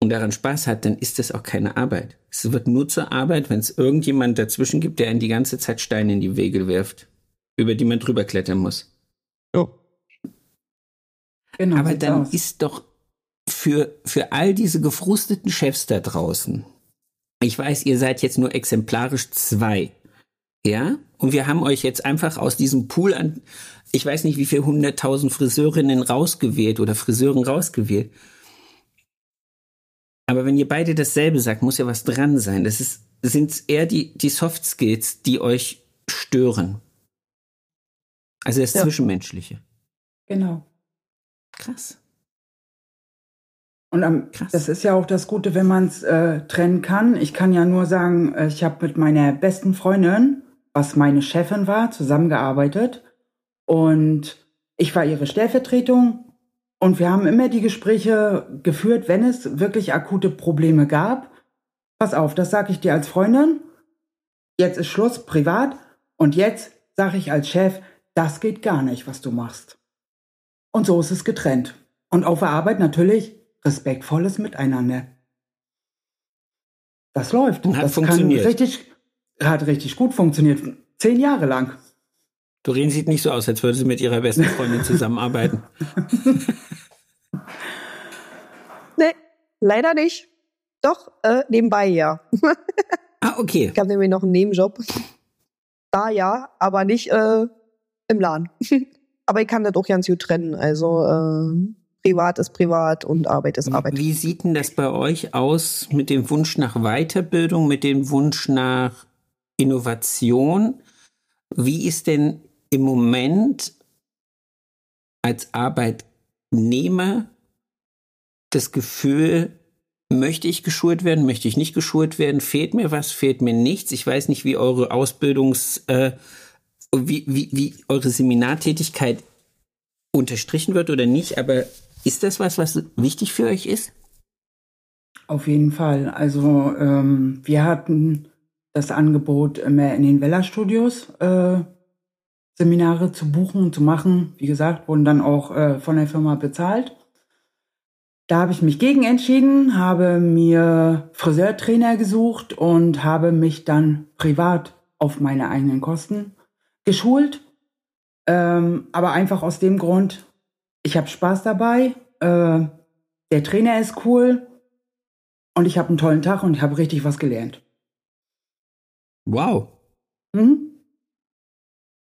und daran Spaß hat, dann ist das auch keine Arbeit. Es wird nur zur Arbeit, wenn es irgendjemand dazwischen gibt, der einen die ganze Zeit Steine in die Wege wirft über die man drüber klettern muss. Oh. Genau, Aber dann aus. ist doch für, für all diese gefrusteten Chefs da draußen, ich weiß, ihr seid jetzt nur exemplarisch zwei, ja? Und wir haben euch jetzt einfach aus diesem Pool an, ich weiß nicht, wie viel hunderttausend Friseurinnen rausgewählt oder Friseuren rausgewählt. Aber wenn ihr beide dasselbe sagt, muss ja was dran sein. Das ist, sind eher die, die Soft Skills, die euch stören. Also das Ja. Zwischenmenschliche. Genau. Krass. Und am, Krass. das ist ja auch das Gute, wenn man es äh, trennen kann. Ich kann ja nur sagen, äh, ich habe mit meiner besten Freundin, was meine Chefin war, zusammengearbeitet. Und ich war ihre Stellvertretung. Und wir haben immer die Gespräche geführt, wenn es wirklich akute Probleme gab. Pass auf, das sage ich dir als Freundin. Jetzt ist Schluss, privat. Und jetzt sage ich als Chef, das geht gar nicht, was du machst. Und so ist es getrennt. Und auf der Arbeit natürlich respektvolles Miteinander. Das läuft. Und hat das funktioniert. Kann richtig, hat richtig gut funktioniert. Zehn Jahre lang. Doreen sieht nicht so aus, als würde sie mit ihrer besten Freundin zusammenarbeiten. <laughs> Nee, leider nicht. Doch, äh, nebenbei ja. Ah, okay. Ich habe nämlich noch einen Nebenjob. Da ja, aber nicht äh, im Laden. <laughs> aber ich kann das auch ganz gut trennen. Also äh, privat ist privat und Arbeit ist Arbeit. Wie sieht denn das bei euch aus mit dem Wunsch nach Weiterbildung, mit dem Wunsch nach Innovation? Wie ist denn im Moment als Arbeitnehmer das Gefühl, möchte ich geschult werden, möchte ich nicht geschult werden, fehlt mir was, fehlt mir nichts? Ich weiß nicht, wie eure Ausbildungs, äh, wie, wie, wie eure Seminartätigkeit unterstrichen wird oder nicht, aber ist das was, was wichtig für euch ist? Auf jeden Fall. Also ähm, wir hatten das Angebot, immer in den Weller-Studios äh, Seminare zu buchen und zu machen. Wie gesagt, wurden dann auch äh, von der Firma bezahlt. Da habe ich mich gegen entschieden, habe mir Friseurtrainer gesucht und habe mich dann privat auf meine eigenen Kosten geschult. Ähm, aber einfach aus dem Grund, ich habe Spaß dabei, äh, der Trainer ist cool und ich habe einen tollen Tag und ich habe richtig was gelernt. Wow. Mhm.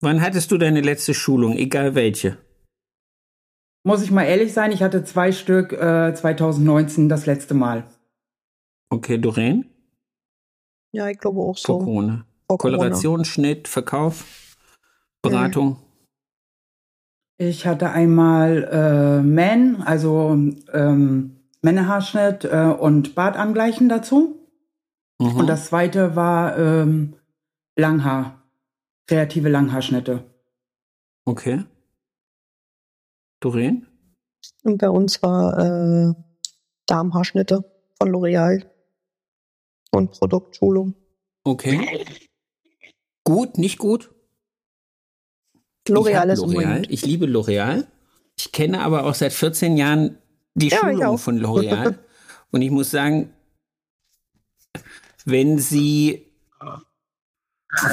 Wann hattest du deine letzte Schulung, egal welche? Muss ich mal ehrlich sein, ich hatte zwei Stück äh, 2019 das letzte Mal. Okay, Doreen? Ja, ich glaube auch Vor so. Corona. Vor Corona. Koloration, Schnitt, Verkauf, Beratung. Ich hatte einmal äh, Man, also ähm, Männerhaarschnitt äh, und Bart angleichen dazu. Mhm. Und das zweite war ähm, Langhaar, kreative Langhaarschnitte. Okay. Doreen? Und bei uns war äh, Darmhaarschnitte von L'Oreal und Produktschulung. Okay. Gut, nicht gut? L'Oreal ist L'Oreal. Ich liebe L'Oreal. Ich kenne aber auch seit 14 Jahren die Ja, Schulung von L'Oreal. <laughs> Und ich muss sagen, wenn sie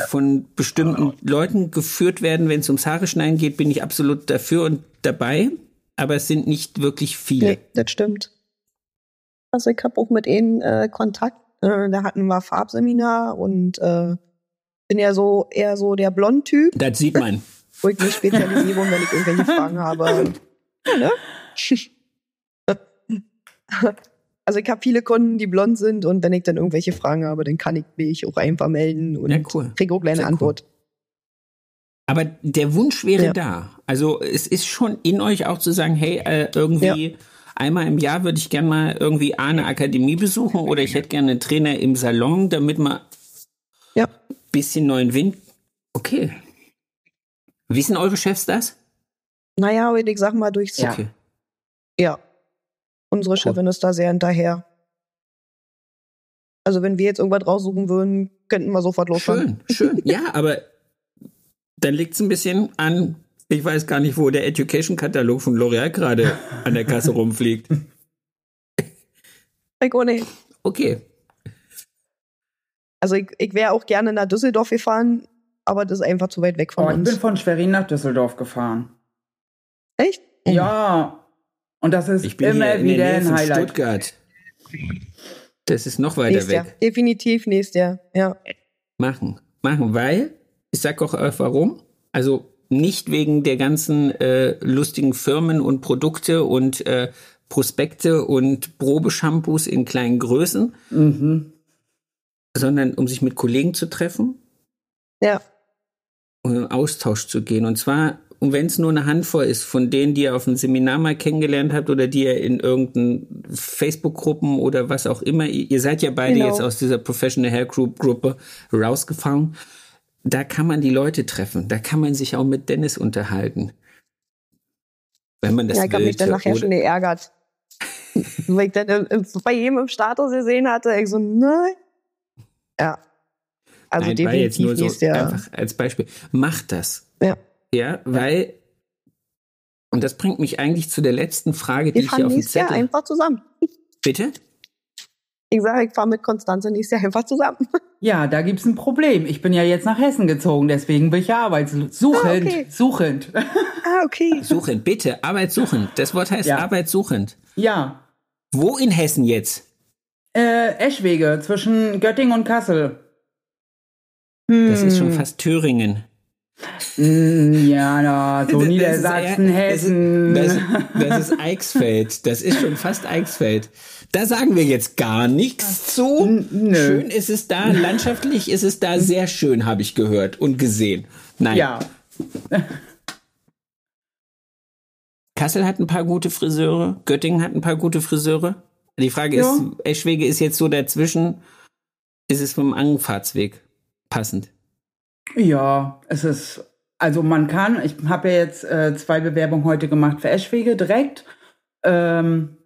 von bestimmten Leuten geführt werden, wenn es ums Haare schneiden geht, bin ich absolut dafür und dabei. Aber es sind nicht wirklich viele. Nee, das stimmt. Also ich habe auch mit ihnen äh, Kontakt. Äh, da hatten wir Farbseminar und äh, bin ja so eher so der Blond-Typ, Das sieht man. Wo ich mich spezialisiere, wenn ich irgendwelche <laughs> Fragen habe. Ne? Also ich habe viele Kunden, die blond sind und wenn ich dann irgendwelche Fragen habe, dann kann ich mich auch einfach melden und Ja, cool. kriege auch Sehr cool. Antwort. Aber der Wunsch wäre Ja. da. Also es ist schon in euch auch zu sagen, hey, äh, irgendwie einmal im Jahr würde ich gerne mal irgendwie A, eine Akademie besuchen oder ich hätte gerne einen Trainer im Salon, damit man Ja. bisschen neuen Wind. Okay. Wissen eure Chefs das? Naja, ich sag mal durchs Ja. Okay. Ja. Unsere Chefin ist da sehr hinterher. Also wenn wir jetzt irgendwas raussuchen würden, könnten wir sofort losfahren. Schön, schön. Ja, <laughs> aber dann liegt es ein bisschen an, ich weiß gar nicht, wo der Education-Katalog von L'Oreal gerade an der Kasse rumfliegt. Ich auch nicht. Okay. Also ich, ich wäre auch gerne nach Düsseldorf gefahren, aber das ist einfach zu weit weg von Oh, ich bin uns. von Schwerin nach Düsseldorf gefahren. Echt? Ja. Und das ist Ich bin immer hier in der wieder Nähe ein von Highlight. Stuttgart. Das ist noch weiter Nächstes weg. Jahr. Definitiv nächstes Jahr. Ja. Machen, machen, weil, ich sag auch äh, warum. Also nicht wegen der ganzen äh, lustigen Firmen und Produkte und äh, Prospekte und Probeshampoos in kleinen Größen, Mhm. sondern um sich mit Kollegen zu treffen Ja. Und in Austausch zu gehen. Und zwar, und wenn es nur eine Handvoll ist, von denen, die ihr auf einem Seminar mal kennengelernt habt oder die ihr in irgendeinen Facebook-Gruppen oder was auch immer, ihr seid ja beide Genau. jetzt aus dieser Professional Hair Group Gruppe rausgefahren. Da kann man die Leute treffen. Da kann man sich auch mit Dennis unterhalten. Wenn man das ja, ich habe mich dann nachher Oder- schon geärgert. Weil ich dann im, im, bei jedem im Status gesehen hatte, ich so, nein. Ja. Also Nein, war jetzt definitiv nur so nächstes Jahr. einfach als Beispiel. Macht das. Ja. Ja, weil, und das bringt mich eigentlich zu der letzten Frage, die Wir ich hier auf dem nächstes Jahr Zettel. einfach zusammen. Bitte? Ich sage, ich fahre mit Konstanze nächstes Jahr einfach zusammen. <laughs> Ja, da gibt's ein Problem. Ich bin ja jetzt nach Hessen gezogen, deswegen bin ich ja arbeitssuchend. Ah, okay. Suchend. Ah, okay. <laughs> Suchend, bitte, arbeitssuchend. Das Wort heißt Ja. arbeitssuchend. ja. Wo in Hessen jetzt? Äh, Eschwege zwischen Göttingen und Kassel. Das ist Hm. schon fast Thüringen. Mm, ja, na, so <laughs> Das- Niedersachsen, das Hessen. ist, das, <laughs> das ist Eichsfeld. Das ist schon fast Eichsfeld. Da sagen wir jetzt gar nichts zu. Nö. Schön ist es da, <laughs> landschaftlich ist es da sehr schön, habe ich gehört und gesehen. Nein, ja, Kassel hat ein paar gute Friseure, Göttingen hat ein paar gute Friseure. Die Frage ist, Ja. Eschwege ist jetzt so dazwischen. Ist es vom Anfahrtsweg passend? ja, es ist, also man kann, ich habe ja jetzt äh, zwei Bewerbungen heute gemacht für Eschwege direkt. Ähm,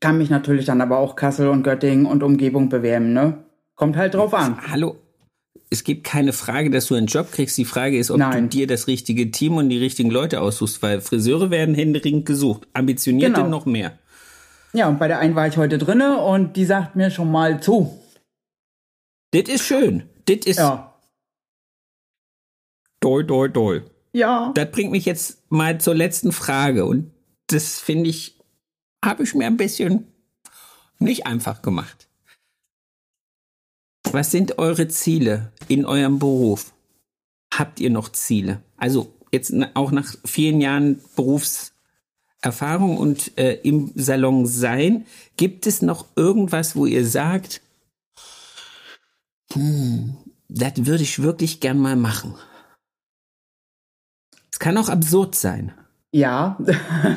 kann mich natürlich dann aber auch Kassel und Göttingen und Umgebung bewerben, ne? Kommt halt drauf an. Hallo, es gibt keine Frage, dass du einen Job kriegst. Die Frage ist, ob Nein. du dir das richtige Team und die richtigen Leute aussuchst, weil Friseure werden händeringend gesucht. Ambitionierte Genau. noch mehr. Ja, und bei der einen war ich heute drinne und die sagt mir schon mal zu. Das ist schön. Das ist Ja. doi, doi, doi. Ja. Das bringt mich jetzt mal zur letzten Frage. Und das finde ich, habe ich mir ein bisschen nicht einfach gemacht. Was sind eure Ziele in eurem Beruf? Habt ihr noch Ziele? Also jetzt auch nach vielen Jahren Berufserfahrung und äh, im Salon sein, gibt es noch irgendwas, wo ihr sagt, hm, das würde ich wirklich gern mal machen? Es kann auch absurd sein. Ja.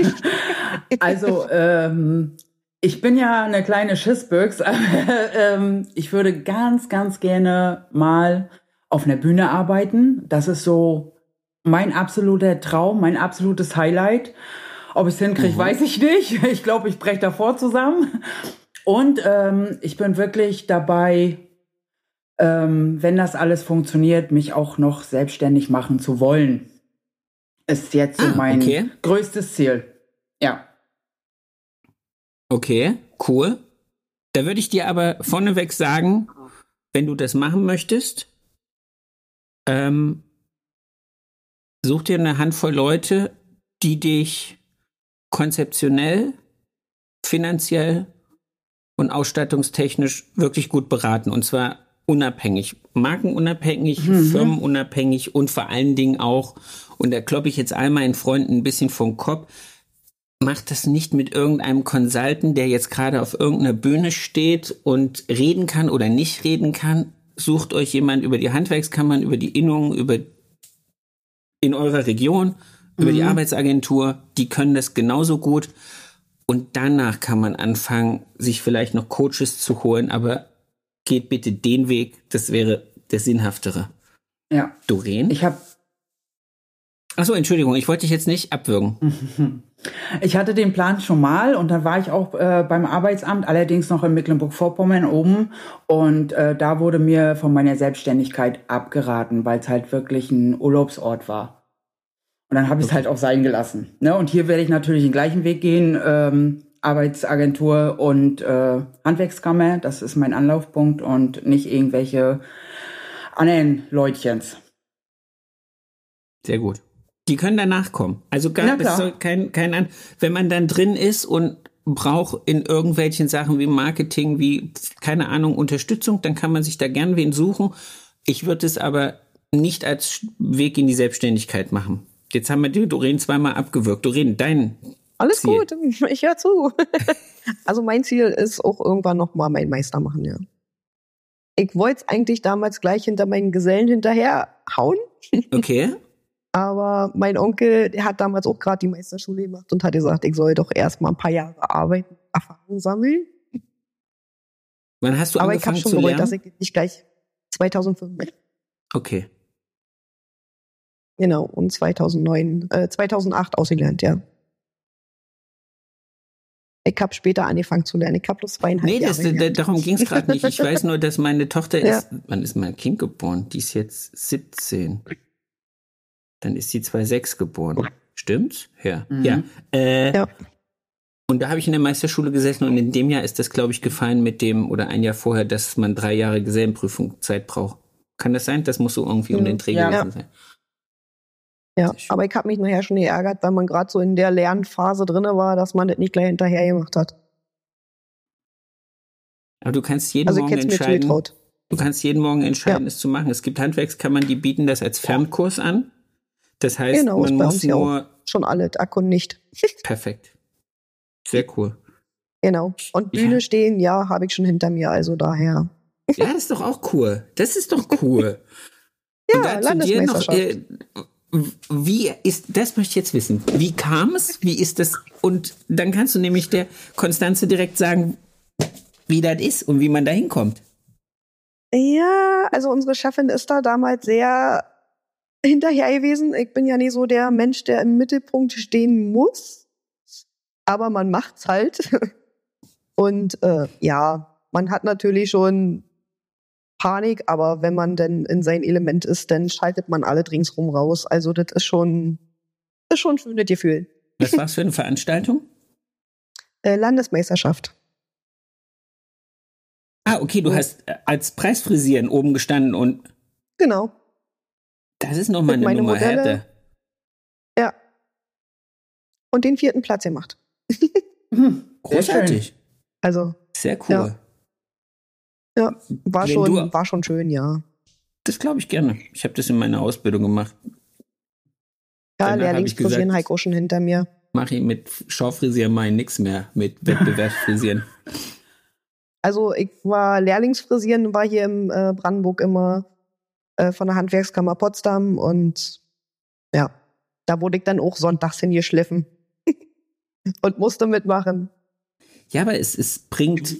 <laughs> also, ähm, ich bin ja eine kleine Schissbüchs, <laughs> aber ähm, ich würde ganz, ganz gerne mal auf einer Bühne arbeiten. Das ist so mein absoluter Traum, mein absolutes Highlight. Ob ich es hinkriege, weiß ich nicht. Ich glaube, ich breche davor zusammen. Und ähm, ich bin wirklich dabei, ähm, wenn das alles funktioniert, mich auch noch selbstständig machen zu wollen. Ist jetzt so Ah, mein okay. größtes Ziel. Ja. Okay, cool. Da würde ich dir aber vorneweg sagen, wenn du das machen möchtest, ähm, such dir eine Handvoll Leute, die dich konzeptionell, finanziell und ausstattungstechnisch wirklich gut beraten. Und zwar unabhängig, markenunabhängig, firmenunabhängig und vor allen Dingen auch, und da kloppe ich jetzt all meinen Freunden ein bisschen vom Kopf, macht das nicht mit irgendeinem Consultant, der jetzt gerade auf irgendeiner Bühne steht und reden kann oder nicht reden kann. Sucht euch jemand über die Handwerkskammern, über die Innungen, über in eurer Region, über die Arbeitsagentur, die können das genauso gut. Und danach kann man anfangen, sich vielleicht noch Coaches zu holen, aber geht bitte den Weg, das wäre der sinnhaftere. Ja. Doreen? Ich habe Achso, Entschuldigung, ich wollte dich jetzt nicht abwürgen. <laughs> Ich hatte den Plan schon mal und dann war ich auch äh, beim Arbeitsamt, allerdings noch in Mecklenburg-Vorpommern oben. Und äh, da wurde mir von meiner Selbstständigkeit abgeraten, weil es halt wirklich ein Urlaubsort war. Und dann habe ich es halt auch sein gelassen. Ne? Und hier werde ich natürlich den gleichen Weg gehen. Ähm, Arbeitsagentur und äh, Handwerkskammer, das ist mein Anlaufpunkt und nicht irgendwelche anderen Leutchens. Sehr gut. Die können danach kommen. Also gar, kein, kein an, wenn man dann drin ist und braucht in irgendwelchen Sachen wie Marketing, wie, keine Ahnung, Unterstützung, dann kann man sich da gern wen suchen. Ich würde es aber nicht als Weg in die Selbstständigkeit machen. Jetzt haben wir die Doreen zweimal abgewürgt. Doreen, dein Alles Ziel? gut, <laughs> ich höre zu. <laughs> also mein Ziel ist auch irgendwann noch mal meinen Meister machen, ja. Ich wollte es eigentlich damals gleich hinter meinen Gesellen hinterher hauen, <laughs> Okay. aber mein Onkel, der hat damals auch gerade die Meisterschule gemacht und hat gesagt, ich soll doch erst mal ein paar Jahre arbeiten, Erfahrung sammeln. Wann hast du aber ich habe angefangen schon gewollt, dass ich nicht gleich 2005 Okay. Genau, und 2009, äh, 2008 ausgelernt, ja. Ich habe später angefangen zu lernen. Ich habe bloß zweieinhalb Nee, das, Jahre gelernt. darum ging es gerade nicht. Ich weiß nur, dass meine Tochter <laughs> Ja. ist. Wann ist mein Kind geboren? Die ist jetzt 17. Dann ist sie 2006 geboren. Stimmt's? Ja. Mhm. Ja. Äh, Ja. Und da habe ich in der Meisterschule gesessen und in dem Jahr ist das, glaube ich, gefallen mit dem, oder ein Jahr vorher, dass man drei Jahre Gesellenprüfung Zeit braucht. Kann das sein? Das muss so irgendwie um Mhm. den Dreh Ja. gewesen sein. Ja, aber ich habe mich nachher schon geärgert, weil man gerade so in der Lernphase drinne war, dass man das nicht gleich hinterher gemacht hat. Aber du kannst jeden Also Morgen entscheiden. Du kannst jeden Morgen entscheiden, Ja. es zu machen. Es gibt Handwerkskammern, die bieten das als Fernkurs an. Das heißt, Genau, man muss uns ja nur Schon alle, Akku nicht. <laughs> perfekt. Sehr cool. Genau. Und Bühne Ja. stehen, ja, habe ich schon hinter mir, also daher. Ja, das ist doch auch cool. Das ist doch cool. <laughs> Ja, dir noch, Landesmeisterschaft. äh, wie ist, das möchte ich jetzt wissen. Wie kam es? Wie ist das? Und dann kannst du nämlich der Konstanze direkt sagen, wie das ist und wie man da hinkommt. Ja, also unsere Chefin ist da damals sehr hinterher gewesen. Ich bin ja nie so der Mensch, der im Mittelpunkt stehen muss. Aber man macht's halt. <laughs> Und äh, ja, man hat natürlich schon Panik, aber wenn man denn in sein Element ist, dann schaltet man alle ringsrum raus. Also das ist schon, ist schon ein schönes Gefühl. Was war's für eine Veranstaltung? <laughs> Äh, Landesmeisterschaft. Ah, okay, du hast äh, als Preisfrisieren oben gestanden und Genau. das ist nochmal eine meine Nummer Modelle. härter. Ja. Und den vierten Platz gemacht. <laughs> Hm, Großartig. Also Sehr cool. Ja. Ja, war Wenn schon, du- war schon schön, ja. Das glaube ich gerne. Ich habe das in meiner Ausbildung gemacht. Ja, Danach Lehrlingsfrisieren Heiko schon hinter mir. Mache ich mit Schaufrisieren mal nix mehr, mit <laughs> Wettbewerbsfrisieren. Also ich war Lehrlingsfrisieren, war hier im äh, Brandenburg immer äh, von der Handwerkskammer Potsdam und ja, da wurde ich dann auch sonntags hingeschliffen <laughs> und musste mitmachen. Ja, aber es, es bringt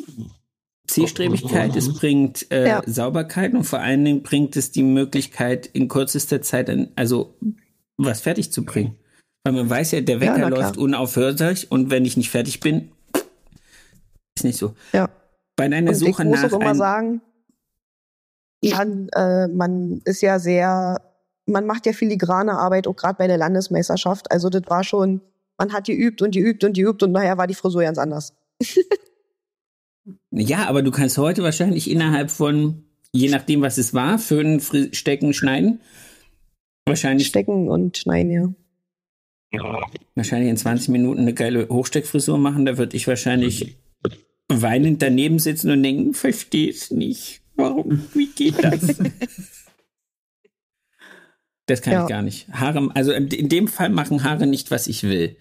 Zielstrebigkeit, es bringt äh, Ja. Sauberkeit und vor allen Dingen bringt es die Möglichkeit, in kürzester Zeit an, also was fertig zu bringen. Weil man weiß ja, der Ja, Wecker klar. läuft unaufhörlich und wenn ich nicht fertig bin, ist nicht so. Ja. Bei deiner Und ich Suche muss nach auch immer ein, sagen, man, äh, man ist ja sehr, man macht ja filigrane Arbeit, auch gerade bei der Landesmeisterschaft. Also das war schon, man hat geübt und geübt und geübt und nachher war die Frisur ganz anders. <laughs> Ja, aber du kannst heute wahrscheinlich innerhalb von, je nachdem, was es war, föhnen, fri- stecken, schneiden. Wahrscheinlich, Stecken und schneiden, ja. wahrscheinlich in 20 Minuten eine geile Hochsteckfrisur machen. Da würde ich wahrscheinlich weinend daneben sitzen und denken, verstehe es nicht. Warum? Wie geht das? <laughs> Das kann Ja. ich gar nicht. Haare, also in in dem Fall machen Haare nicht, was ich will.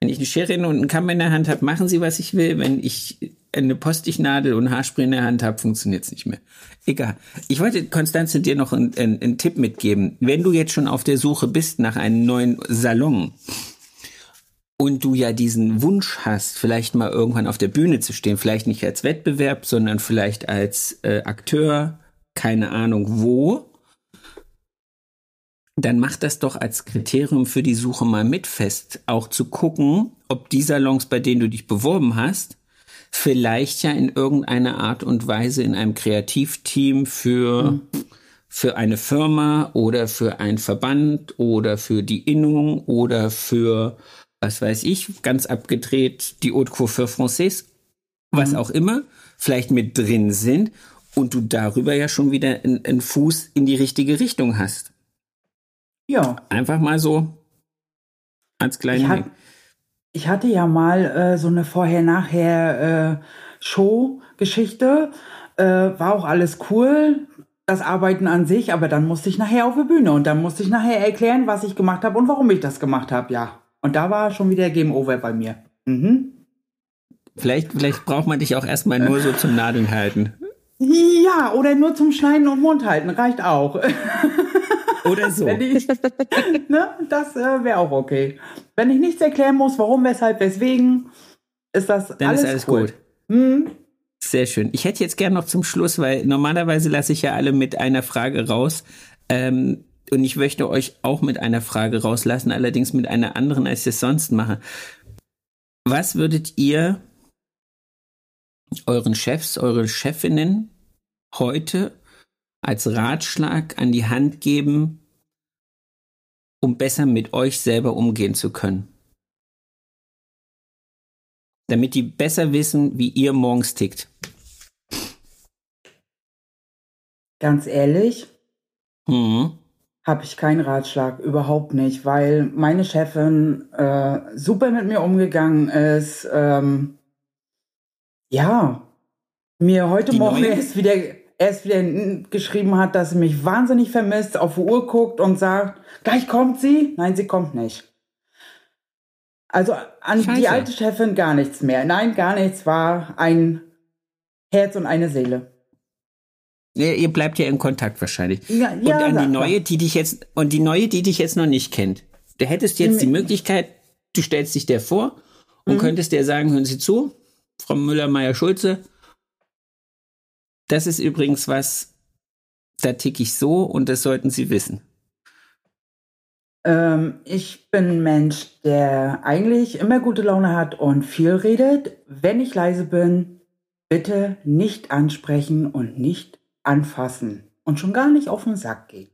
Wenn ich eine Schere und einen Kamm in der Hand habe, machen sie, was ich will. Wenn ich eine Postichnadel und Haarspray in der Hand habe, funktioniert es nicht mehr. Egal. Ich wollte, Konstanze, dir noch einen, einen, einen Tipp mitgeben. Wenn du jetzt schon auf der Suche bist nach einem neuen Salon und du ja diesen Wunsch hast, vielleicht mal irgendwann auf der Bühne zu stehen, vielleicht nicht als Wettbewerb, sondern vielleicht als äh, Akteur, keine Ahnung wo, dann mach das doch als Kriterium für die Suche mal mit fest, auch zu gucken, ob die Salons, bei denen du dich beworben hast, vielleicht ja in irgendeiner Art und Weise in einem Kreativteam für, für eine Firma oder für einen Verband oder für die Innung oder für, was weiß ich, ganz abgedreht, die Haute Coiffure Française, was auch immer, vielleicht mit drin sind und du darüber ja schon wieder einen Fuß in die richtige Richtung hast. Ja. Einfach mal so als Ich, kleinen hat, Hack. ich hatte ja mal äh, so eine Vorher-Nachher äh. Äh, war auch alles cool, das Arbeiten an sich, aber dann musste ich nachher auf die Bühne und dann musste ich nachher erklären, was ich gemacht habe und warum ich das gemacht habe, ja. und da war schon wieder Game Over bei mir. Mhm. Vielleicht, vielleicht braucht man dich auch erstmal nur so zum Nadeln halten. Ja, oder nur zum Schneiden und Mund halten, reicht auch. <laughs> Oder so. Ich, <laughs> ne, das äh, wäre auch okay. Wenn ich nichts erklären muss, warum, weshalb, weswegen, ist das Dann alles, ist alles cool. gut. Hm? Sehr schön. Ich hätte jetzt gern noch zum Schluss, weil normalerweise lasse ich ja alle mit einer Frage raus. Ähm, und ich möchte euch auch mit einer Frage rauslassen, allerdings mit einer anderen, als ich es sonst mache. Was würdet ihr euren Chefs, eure Chefinnen heute als Ratschlag an die Hand geben, um besser mit euch selber umgehen zu können? Damit die besser wissen, wie ihr morgens tickt. Ganz ehrlich, Mhm. habe ich keinen Ratschlag, überhaupt nicht, weil meine Chefin äh, super mit mir umgegangen ist. Ähm, ja, mir heute Die Morgen neue? erst wieder, erst wieder geschrieben hat, dass sie mich wahnsinnig vermisst, auf die Uhr guckt und sagt, gleich kommt sie. Nein, sie kommt nicht. Also an Scheiße. die alte Chefin gar nichts mehr. Nein, gar nichts. War ein Herz und eine Seele. Ja, ihr bleibt ja in Kontakt wahrscheinlich. Ja, und ja, an die neue, die dich jetzt und die neue, die dich jetzt noch nicht kennt. Da hättest du jetzt die Möglichkeit, du stellst dich der vor und Mhm. könntest der sagen, hören Sie zu, Frau Müller-Meyer-Schulze, das ist übrigens was, da tick ich so und das sollten Sie wissen. Ähm, ich bin ein Mensch, der eigentlich immer gute Laune hat und viel redet. Wenn ich leise bin, bitte nicht ansprechen und nicht anfassen. Und schon gar nicht auf den Sack gehen.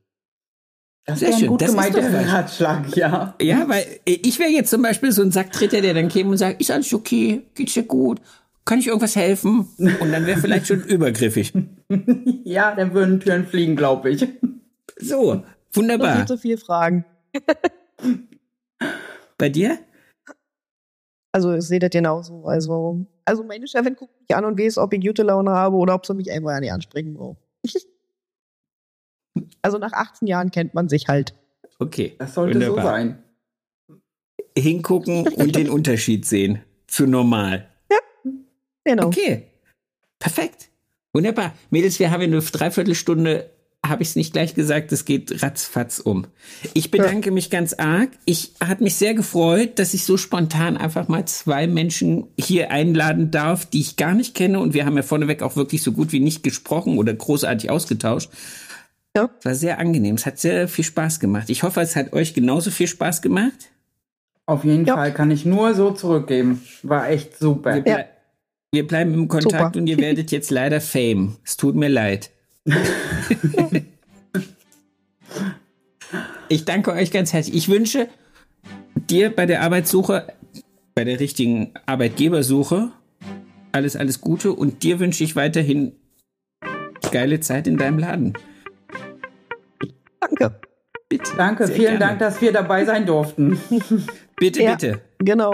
Das Sehr wäre ein gut das ist gemeinter. Ratschlag, ja. Ja, weil ich wäre jetzt zum Beispiel so ein Sacktritter, der dann käme und sagt, ist alles okay, geht's dir gut, kann ich irgendwas helfen? Und dann wäre vielleicht schon <laughs> übergriffig. Ja, dann würden Türen fliegen, glaube ich. So, wunderbar. viel zu viel Fragen. Bei dir? Also ich sehe das genauso. Also, also meine Chefin guckt mich an und weiß, ob ich gute Laune habe oder ob sie mich einfach nicht ansprechen braucht. <laughs> Also nach 18 Jahren kennt man sich halt. Okay. Das sollte wunderbar. so sein. hingucken und den <laughs> Unterschied sehen zu normal. Genau. Okay, perfekt. Wunderbar. Mädels, wir haben in einer Dreiviertelstunde, habe ich es nicht gleich gesagt, es geht ratzfatz um. Ich bedanke mich ganz arg. Ich hat mich sehr gefreut, dass ich so spontan einfach mal zwei Menschen hier einladen darf, die ich gar nicht kenne. Und wir haben ja vorneweg auch wirklich so gut wie nicht gesprochen oder großartig ausgetauscht. Ja. Es war sehr angenehm. Es hat sehr viel Spaß gemacht. Ich hoffe, es hat euch genauso viel Spaß gemacht. Auf jeden Ja. Fall kann ich nur so zurückgeben. War echt super. Wir, blei wir bleiben im Kontakt Super. und ihr werdet jetzt leider Fame. Es tut mir leid. <laughs> ich danke euch ganz herzlich. Ich wünsche dir bei der Arbeitssuche, bei der richtigen Arbeitgebersuche, alles, alles Gute und dir wünsche ich weiterhin geile Zeit in deinem Laden. Danke. Bitte. Danke, Sehr vielen gerne. Dank, dass wir dabei sein durften. Bitte, Ja. bitte. Genau.